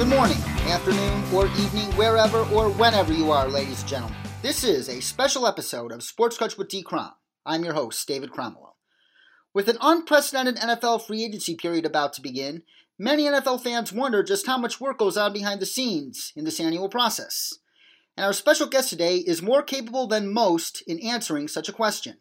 Good morning, afternoon, or evening, wherever or whenever you are, ladies and gentlemen. This is a special episode of Sports Coach with D. Crom. I'm your host, David Cromwell. With an unprecedented NFL free agency period about to begin, many NFL fans wonder just how much work goes on behind the scenes in this annual process. And our special guest today is more capable than most in answering such a question.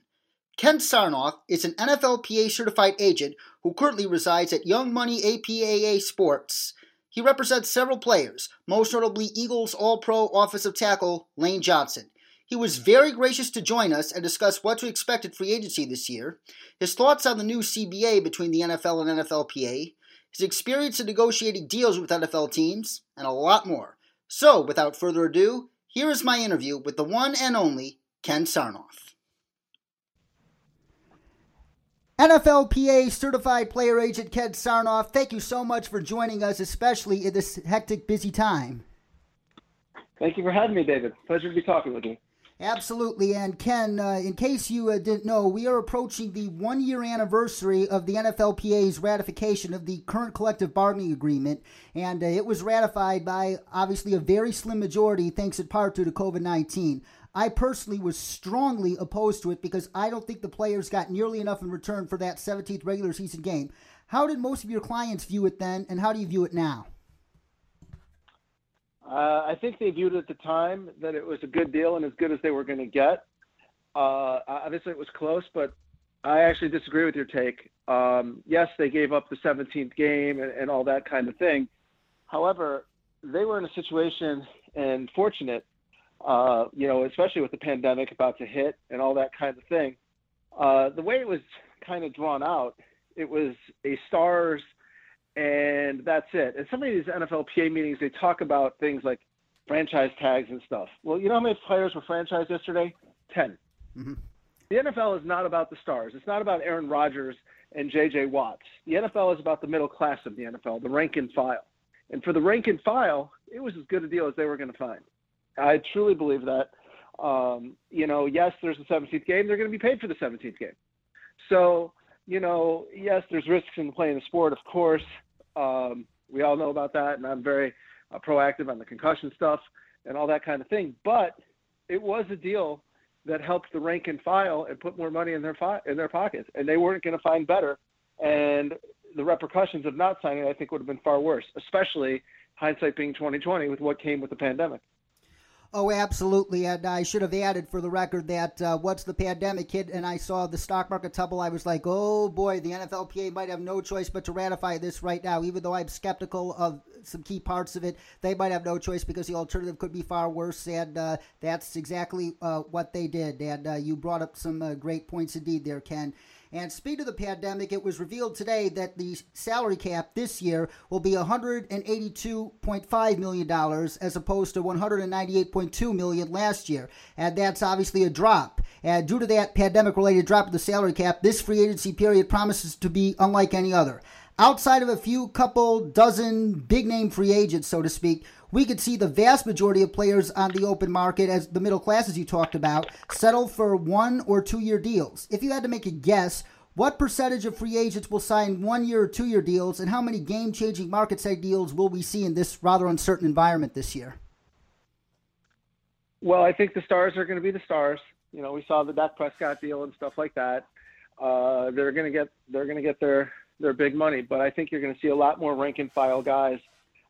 Ken Sarnoff is an NFLPA certified agent who currently resides at Young Money APAA Sports he represents several players, most notably Eagles All Pro offensive tackle Lane Johnson. He was very gracious to join us and discuss what to expect at free agency this year, his thoughts on the new CBA between the NFL and NFLPA, his experience in negotiating deals with NFL teams, and a lot more. So, without further ado, here is my interview with the one and only Ken Sarnoff. NFLPA certified player agent Ken Sarnoff, thank you so much for joining us, especially in this hectic, busy time. Thank you for having me, David. Pleasure to be talking with you. Absolutely. And Ken, uh, in case you uh, didn't know, we are approaching the one year anniversary of the NFLPA's ratification of the current collective bargaining agreement. And uh, it was ratified by obviously a very slim majority, thanks in part due to COVID 19. I personally was strongly opposed to it because I don't think the players got nearly enough in return for that 17th regular season game. How did most of your clients view it then, and how do you view it now? Uh, I think they viewed it at the time that it was a good deal and as good as they were going to get. Uh, obviously, it was close, but I actually disagree with your take. Um, yes, they gave up the 17th game and, and all that kind of thing. However, they were in a situation and fortunate uh, you know, especially with the pandemic about to hit and all that kind of thing. Uh, the way it was kind of drawn out, it was a stars and that's it. And some of these NFLPA meetings, they talk about things like franchise tags and stuff. Well, you know how many players were franchised yesterday? 10. Mm-hmm. The NFL is not about the stars. It's not about Aaron Rodgers and J.J. Watts. The NFL is about the middle class of the NFL, the rank and file. And for the rank and file, it was as good a deal as they were going to find. I truly believe that. Um, you know, yes, there's a 17th game. They're going to be paid for the 17th game. So, you know, yes, there's risks in playing the sport, of course. Um, we all know about that, and I'm very uh, proactive on the concussion stuff and all that kind of thing. But it was a deal that helped the rank and file and put more money in their fi- in their pockets, and they weren't going to find better. And the repercussions of not signing, I think, would have been far worse, especially hindsight being 2020 with what came with the pandemic. Oh, absolutely. And I should have added for the record that uh, once the pandemic hit and I saw the stock market tumble, I was like, oh boy, the NFLPA might have no choice but to ratify this right now. Even though I'm skeptical of some key parts of it, they might have no choice because the alternative could be far worse. And uh, that's exactly uh, what they did. And uh, you brought up some uh, great points indeed there, Ken. And speed of the pandemic, it was revealed today that the salary cap this year will be $182.5 million as opposed to 198.2 million last year. And that's obviously a drop. And due to that pandemic related drop in the salary cap, this free agency period promises to be unlike any other. Outside of a few couple dozen big name free agents, so to speak, we could see the vast majority of players on the open market, as the middle classes you talked about, settle for one or two year deals. If you had to make a guess, what percentage of free agents will sign one year or two year deals, and how many game changing market side deals will we see in this rather uncertain environment this year? Well, I think the stars are going to be the stars. You know, we saw the Dak Prescott deal and stuff like that. Uh, they're going to get they're going to get their their big money, but I think you're going to see a lot more rank and file guys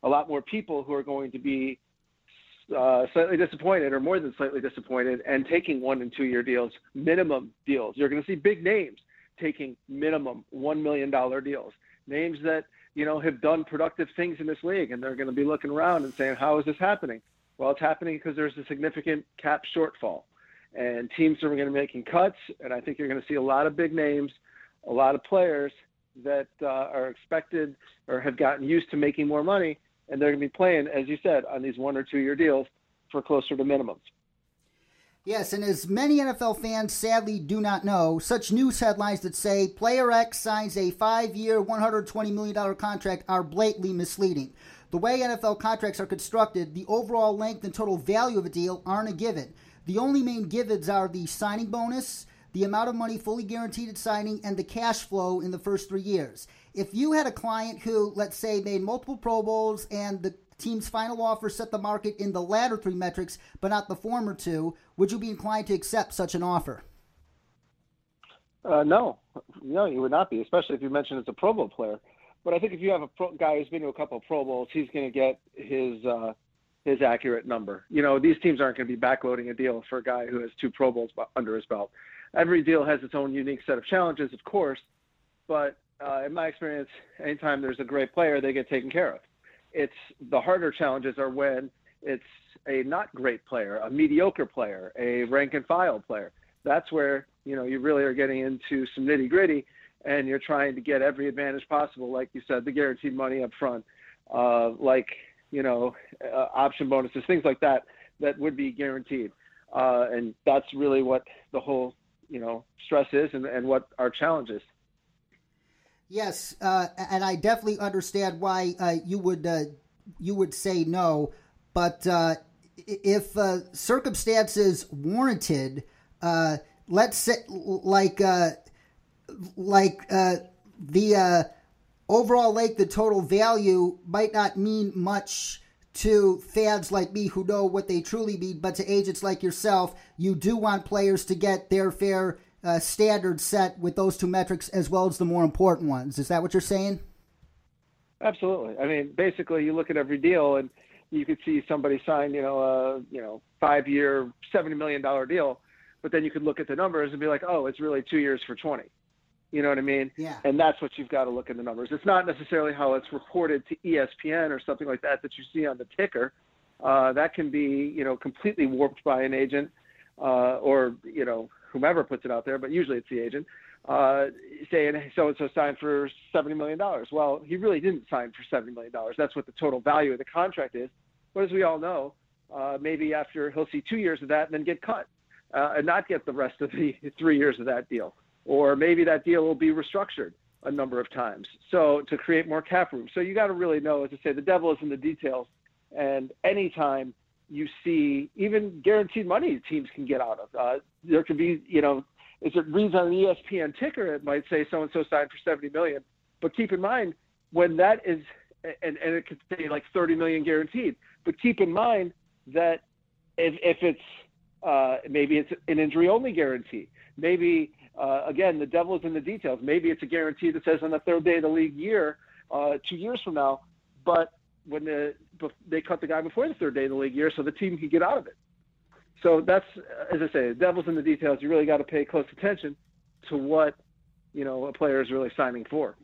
a lot more people who are going to be uh, slightly disappointed or more than slightly disappointed and taking one and two year deals, minimum deals. You're going to see big names taking minimum $1 million deals, names that, you know, have done productive things in this league. And they're going to be looking around and saying, how is this happening? Well, it's happening because there's a significant cap shortfall and teams are going to be making cuts. And I think you're going to see a lot of big names, a lot of players that uh, are expected or have gotten used to making more money and they're going to be playing, as you said, on these one or two year deals for closer to minimums. Yes, and as many NFL fans sadly do not know, such news headlines that say player X signs a five year, $120 million contract are blatantly misleading. The way NFL contracts are constructed, the overall length and total value of a deal aren't a given. The only main givens are the signing bonus, the amount of money fully guaranteed at signing, and the cash flow in the first three years if you had a client who, let's say, made multiple Pro Bowls and the team's final offer set the market in the latter three metrics, but not the former two, would you be inclined to accept such an offer? Uh, no, no, you would not be, especially if you mentioned it's a Pro Bowl player. But I think if you have a pro, guy who's been to a couple of Pro Bowls, he's going to get his uh, his accurate number. You know, these teams aren't going to be backloading a deal for a guy who has two Pro Bowls under his belt. Every deal has its own unique set of challenges, of course, but uh, in my experience, anytime there's a great player, they get taken care of. It's the harder challenges are when it's a not great player, a mediocre player, a rank and file player. That's where you know you really are getting into some nitty gritty, and you're trying to get every advantage possible. Like you said, the guaranteed money up front, uh, like you know, uh, option bonuses, things like that, that would be guaranteed. Uh, and that's really what the whole, you know, stress is and, and what our challenge is. Yes, uh, and I definitely understand why uh, you would uh, you would say no, but uh, if circumstances warranted, let's say like like the overall lake the total value might not mean much to fans like me who know what they truly mean, but to agents like yourself, you do want players to get their fair uh, standard set with those two metrics as well as the more important ones. Is that what you're saying? Absolutely. I mean, basically, you look at every deal and you could see somebody sign, you know, a you know five year, seventy million dollar deal, but then you could look at the numbers and be like, oh, it's really two years for twenty. You know what I mean? Yeah. And that's what you've got to look in the numbers. It's not necessarily how it's reported to ESPN or something like that that you see on the ticker. Uh, that can be, you know, completely warped by an agent uh, or, you know, whomever puts it out there, but usually it's the agent, uh, saying so and so signed for $70 million. Well, he really didn't sign for $70 million. That's what the total value of the contract is. But as we all know, uh, maybe after he'll see two years of that and then get cut uh, and not get the rest of the three years of that deal or maybe that deal will be restructured a number of times. So to create more cap room. So you got to really know, as I say, the devil is in the details. And anytime you see even guaranteed money teams can get out of, uh, there could be, you know, as it reads on the ESPN ticker, it might say so and so signed for 70 million. But keep in mind when that is, and, and it could say like 30 million guaranteed. But keep in mind that if, if it's uh, maybe it's an injury only guarantee, maybe uh, again, the devil is in the details. Maybe it's a guarantee that says on the third day of the league year, uh, two years from now, but when the they cut the guy before the third day of the league year, so the team can get out of it. So that's, as I say, the devil's in the details. You really got to pay close attention to what you know a player is really signing for.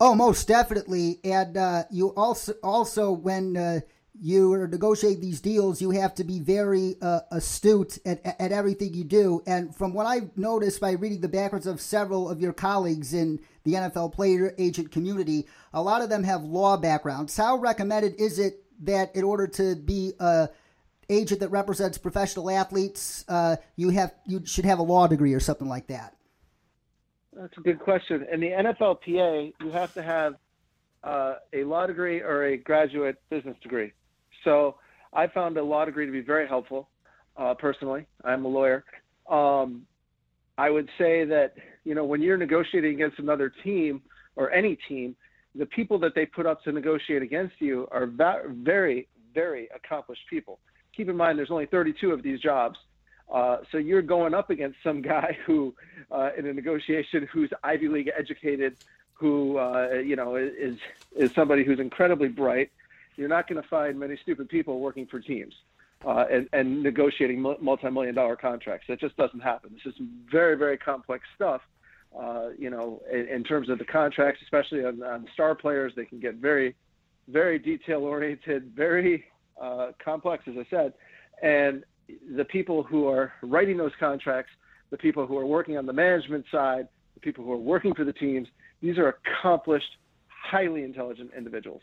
Oh, most definitely, and uh, you also also when uh, you are negotiating these deals, you have to be very uh, astute at, at everything you do. And from what I've noticed by reading the backgrounds of several of your colleagues in the NFL player agent community, a lot of them have law backgrounds. How recommended is it that in order to be a agent that represents professional athletes, uh, you have you should have a law degree or something like that? That's a good question. In the NFLPA, you have to have uh, a law degree or a graduate business degree. So I found a law degree to be very helpful. Uh, personally, I'm a lawyer. Um, I would say that you know when you're negotiating against another team or any team, the people that they put up to negotiate against you are va- very, very accomplished people. Keep in mind, there's only 32 of these jobs. Uh, so you're going up against some guy who, uh, in a negotiation, who's Ivy League educated, who uh, you know is is somebody who's incredibly bright, you're not going to find many stupid people working for teams uh, and, and negotiating multi-million dollar contracts. That just doesn't happen. This is very, very complex stuff. Uh, you know, in, in, terms of the contracts, especially on, on, star players, they can get very, very detail oriented, very uh, complex, as I said. And the people who are writing those contracts, the people who are working on the management side, the people who are working for the teams, these are accomplished, highly intelligent individuals.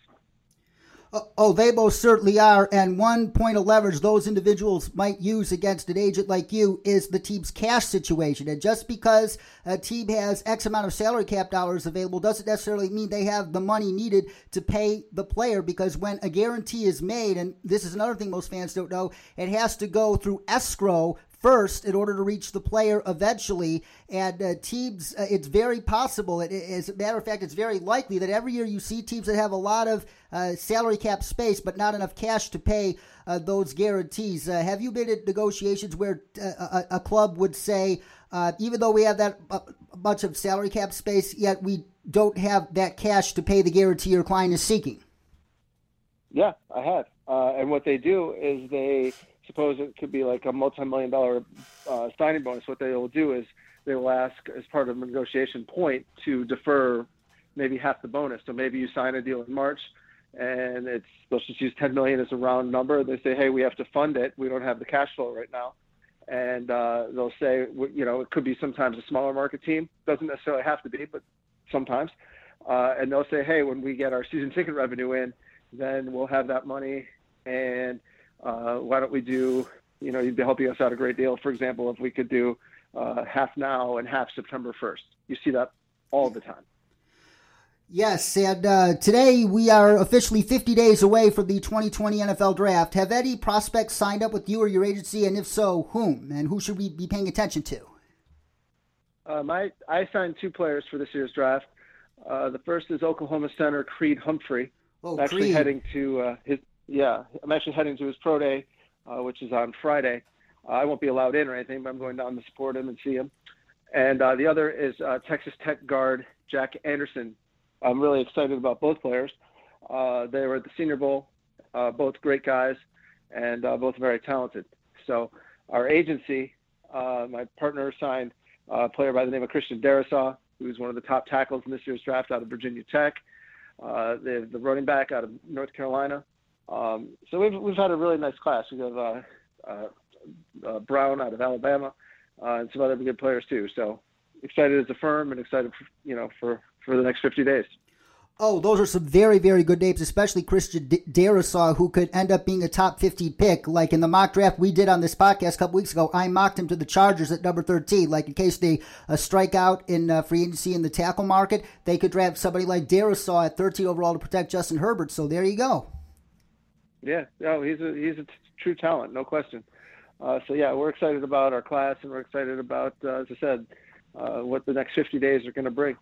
Oh, they most certainly are. And one point of leverage those individuals might use against an agent like you is the team's cash situation. And just because a team has X amount of salary cap dollars available doesn't necessarily mean they have the money needed to pay the player. Because when a guarantee is made, and this is another thing most fans don't know, it has to go through escrow first in order to reach the player eventually. And uh, teams, uh, it's very possible. It, as a matter of fact, it's very likely that every year you see teams that have a lot of uh, salary cap space but not enough cash to pay uh, those guarantees. Uh, have you been in negotiations where a, a, club would say, even though we have that much of salary cap space, yet we don't have that cash to pay the guarantee your client is seeking? Yeah, I have. Uh, and what they do is they suppose it could be like a multi-million dollar uh, signing bonus. What they will do is they will ask, as part of a negotiation point, to defer maybe half the bonus. So maybe you sign a deal in March, and it's let's just use 10 million as a round number. They say, hey, we have to fund it. We don't have the cash flow right now, and uh, they'll say, you know, it could be sometimes a smaller market team. Doesn't necessarily have to be, but sometimes. Uh, and they'll say, hey, when we get our season ticket revenue in, then we'll have that money and uh, why don't we do, you know, you'd be helping us out a great deal. For example, if we could do uh, half now and half September 1st. You see that all the time. Yes, and uh, today we are officially 50 days away from the 2020 NFL Draft. Have any prospects signed up with you or your agency, and if so, whom? And who should we be paying attention to? Um, I, I signed two players for this year's draft. Uh, the first is Oklahoma center Creed Humphrey. Oh, actually Creed. heading to uh, his yeah, I'm actually heading to his pro day, uh, which is on Friday. Uh, I won't be allowed in or anything, but I'm going down to support him and see him. And uh, the other is uh, Texas Tech guard Jack Anderson. I'm really excited about both players. Uh, they were at the Senior Bowl, uh, both great guys, and both very talented. So our agency, my partner signed a player by the name of Christian Darrisaw, who's one of the top tackles in this year's draft out of Virginia Tech. Uh, the, the running back out of North Carolina, um, so we've we've had a really nice class. We have uh, uh, uh, Brown out of Alabama uh, and some other good players too. So excited as a firm and excited, for, you know, for for the next 50 days. Oh, those are some very, very good names, especially Christian D- who could end up being a top 50 pick. Like in the mock draft we did on this podcast a couple weeks ago, I mocked him to the Chargers at number 13. Like in case they uh, strike out in uh, free agency in the tackle market, they could draft somebody like Darrisaw at 13 overall to protect Justin Herbert. So there you go. Yeah, no, he's a he's a t- true talent, no question. Uh, so yeah, we're excited about our class, and we're excited about, uh, as I said, uh, what the next 50 days are going to bring.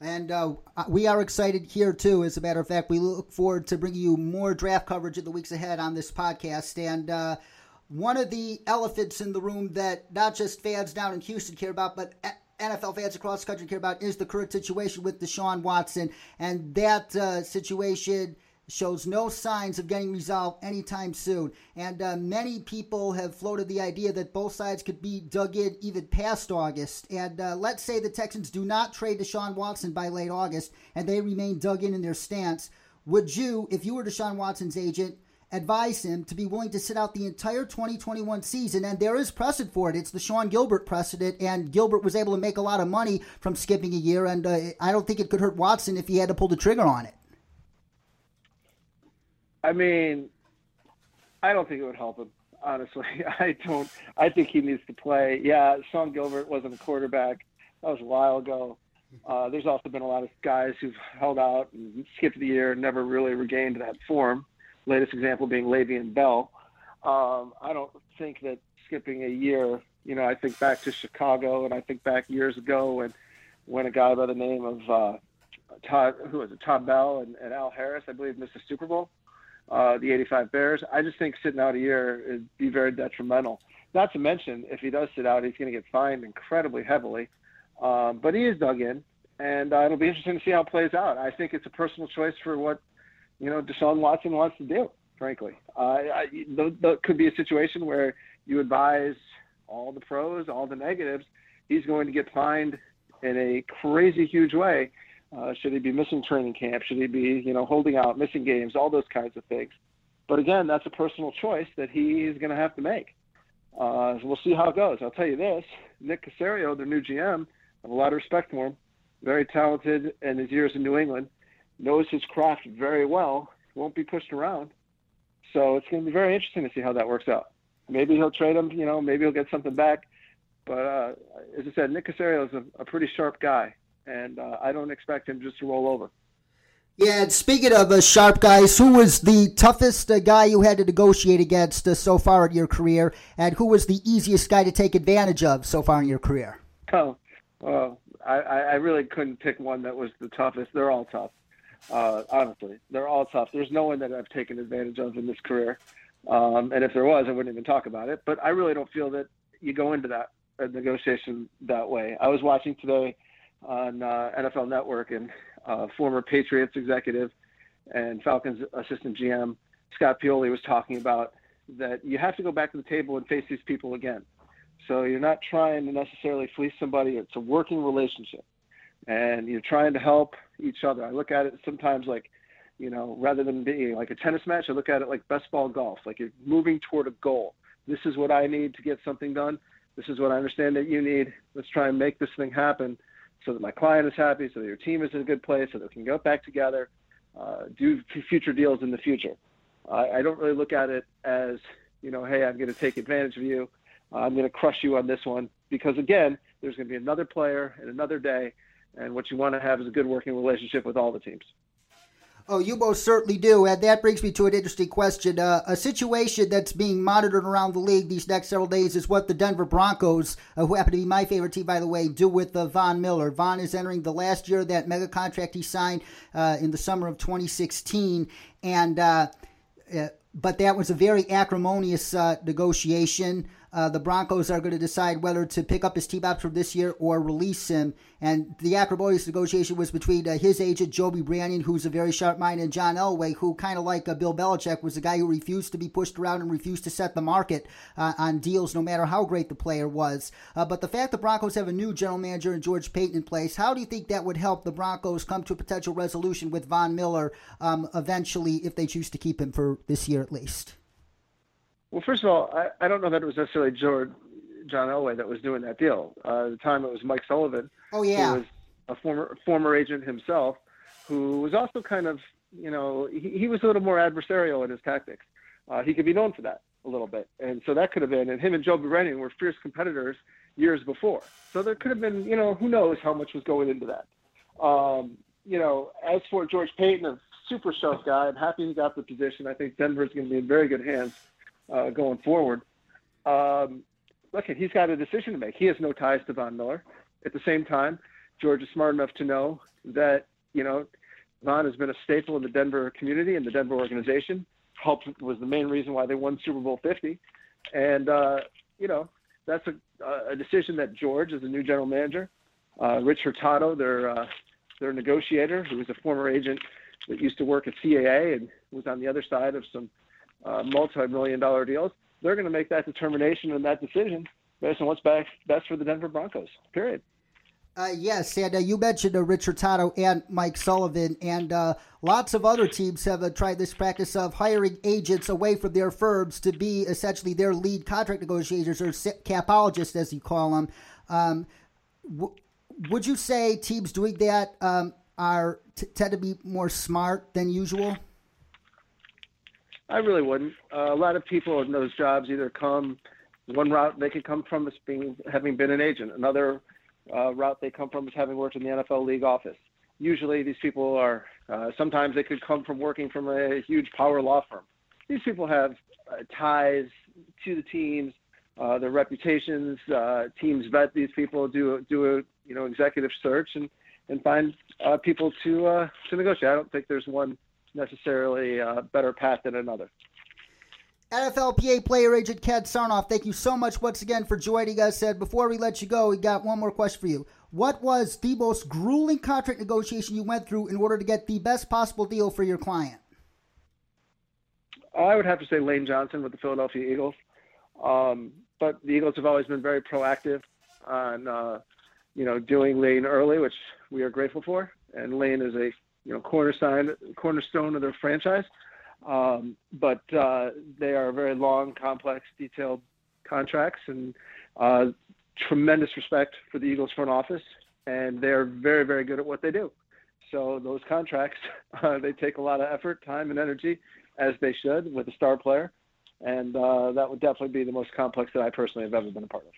And uh, we are excited here too. As a matter of fact, we look forward to bringing you more draft coverage in the weeks ahead on this podcast. And uh, one of the elephants in the room that not just fans down in Houston care about, but NFL fans across the country care about is the current situation with Deshaun Watson. And that uh, situation shows no signs of getting resolved anytime soon. And uh, many people have floated the idea that both sides could be dug in even past August. And uh, let's say the Texans do not trade Deshaun Watson by late August and they remain dug in in their stance. Would you, if you were Deshaun Watson's agent, advise him to be willing to sit out the entire 2021 season? And there is precedent for it. It's the Sean Gilbert precedent, and Gilbert was able to make a lot of money from skipping a year. And uh, I don't think it could hurt Watson if he had to pull the trigger on it. I mean, I don't think it would help him. Honestly, I don't. I think he needs to play. Yeah, Sean Gilbert wasn't a quarterback. That was a while ago. Uh, there's also been a lot of guys who've held out and skipped the year and never really regained that form. Latest example being Le'Veon Bell. Um, I don't think that skipping a year. You know, I think back to Chicago and I think back years ago when when a guy by the name of uh, Todd, who was it, Todd Bell and, and Al Harris, I believe, missed the Super Bowl uh, the 85 Bears. I just think sitting out a year would be very detrimental. Not to mention, if he does sit out, he's going to get fined incredibly heavily. Um, but he is dug in, and uh, it'll be interesting to see how it plays out. I think it's a personal choice for what you know Deshaun Watson wants to do. Frankly, uh, could be a situation where you advise all the pros, all the negatives. He's going to get fined in a crazy huge way uh, should he be missing training camp? Should he be, you know, holding out, missing games, all those kinds of things. But again, that's a personal choice that he is going to have to make. Uh, so we'll see how it goes. I'll tell you this: Nick Caserio, their new GM, I have a lot of respect for him. Very talented in his years in New England, knows his craft very well. Won't be pushed around. So it's going to be very interesting to see how that works out. Maybe he'll trade him. You know, maybe he'll get something back. But uh, as I said, Nick Caserio is a, a pretty sharp guy, and uh, I don't expect him just to roll over. Yeah, and speaking of uh, sharp guys, who was the toughest uh, guy you had to negotiate against uh, so far in your career, and who was the easiest guy to take advantage of so far in your career? Oh, well, I, I really couldn't pick one that was the toughest. They're all tough. Uh, honestly, they're all tough. There's no one that I've taken advantage of in this career. Um, and if there was, I wouldn't even talk about it. But I really don't feel that you go into that negotiation that way. I was watching today on uh, NFL Network, and uh, former Patriots executive and Falcons assistant GM Scott Pioli was talking about that you have to go back to the table and face these people again. So you're not trying to necessarily fleece somebody. It's a working relationship, and you're trying to help each other. I look at it sometimes like, you know, rather than being like a tennis match, I look at it like best ball golf. Like you're moving toward a goal. This is what I need to get something done. This is what I understand that you need. Let's try and make this thing happen so that my client is happy, so that your team is in a good place, so that we can go back together, uh, do future deals in the future. I, I don't really look at it as, you know, hey, I'm going to take advantage of you. Uh, I'm going to crush you on this one because again, there's going to be another player and another day, and what you want to have is a good working relationship with all the teams. Oh, you most certainly do. And that brings me to an interesting question. Uh, a situation that's being monitored around the league these next several days is what the Denver Broncos, uh, who happen to be my favorite team, by the way, do with uh, Von Miller. Von is entering the last year of that mega contract he signed uh, in the summer of 2016. And, uh, uh, but that was a very acrimonious negotiation. Uh, the Broncos are going to decide whether to pick up his team option this year or release him. And the acrimonious negotiation was between uh, his agent, Joby Branion, who's a very sharp mind, and John Elway, who, kind of like uh, Bill Belichick, was a guy who refused to be pushed around and refused to set the market uh, on deals, no matter how great the player was. Uh, but the fact the Broncos have a new general manager in George Paton in place, how do you think that would help the Broncos come to a potential resolution with Von Miller um, eventually if they choose to keep him for this year at least? Well, first of all, I, I don't know that it was necessarily George, John Elway that was doing that deal. Uh, at the time, it was Mike Sullivan. Oh yeah, who was a former former agent himself, who was also kind of you know he, he was a little more adversarial in his tactics. Uh, he could be known for that a little bit, and so that could have been. And him and Joe Branion were fierce competitors years before, so there could have been you know who knows how much was going into that. Um, you know, as for George Paton, a super sharp guy, I'm happy he got the position. I think Denver's going to be in very good hands uh, going forward. Um, look, he's got a decision to make. He has no ties to Von Miller. At the same time, George is smart enough to know that you know Von has been a staple in the Denver community and the Denver organization. Helped was the main reason why they won Super Bowl 50, and uh, you know that's a, a decision that George, as a new general manager, uh, Rich Hurtado, their uh, their negotiator, who was a former agent that used to work at CAA and was on the other side of some uh, multi-million dollar deals, they're going to make that determination and that decision based on what's best, best for the Denver Broncos. Period. Uh, yes, and uh, you mentioned uh, Richard Hurtado and Mike Sullivan, and uh, lots of other teams have uh, tried this practice of hiring agents away from their firms to be essentially their lead contract negotiators or capologists, as you call them. Um, w- would you say teams doing that um, are t- tend to be more smart than usual? I really wouldn't. Uh, a lot of people in those jobs either come one route they could come from is being having been an agent. Another uh, route they come from is having worked in the NFL league office. Usually, these people are. Uh, sometimes they could come from working from a huge power law firm. These people have uh, ties to the teams, uh, their reputations. Uh, teams vet these people, do do a you know executive search, and and find uh, people to to negotiate. I don't think there's one necessarily a better path than another. NFLPA player agent Ken Sarnoff, thank you so much once again for joining us. And before we let you go, we got one more question for you. What was the most grueling contract negotiation you went through in order to get the best possible deal for your client? I would have to say Lane Johnson with the Philadelphia Eagles. Um, but the Eagles have always been very proactive on, uh, you know, doing Lane early, which we are grateful for. And Lane is a you know cornerstone cornerstone of their franchise. Um, but uh, they are very long, complex, detailed contracts, and uh, tremendous respect for the Eagles front office, and they're very, very good at what they do. So those contracts, uh, they take a lot of effort, time, and energy, as they should, with a star player, and uh, that would definitely be the most complex that I personally have ever been a part of.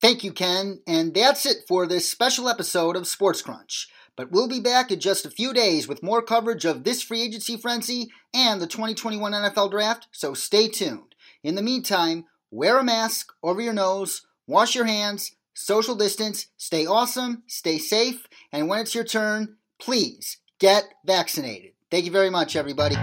Thank you, Ken, and that's it for this special episode of Sports Crunch. But we'll be back in just a few days with more coverage of this free agency frenzy and the 2021 NFL Draft, so stay tuned. In the meantime, wear a mask over your nose, wash your hands, social distance, stay awesome, stay safe, and when it's your turn, please get vaccinated. Thank you very much, everybody.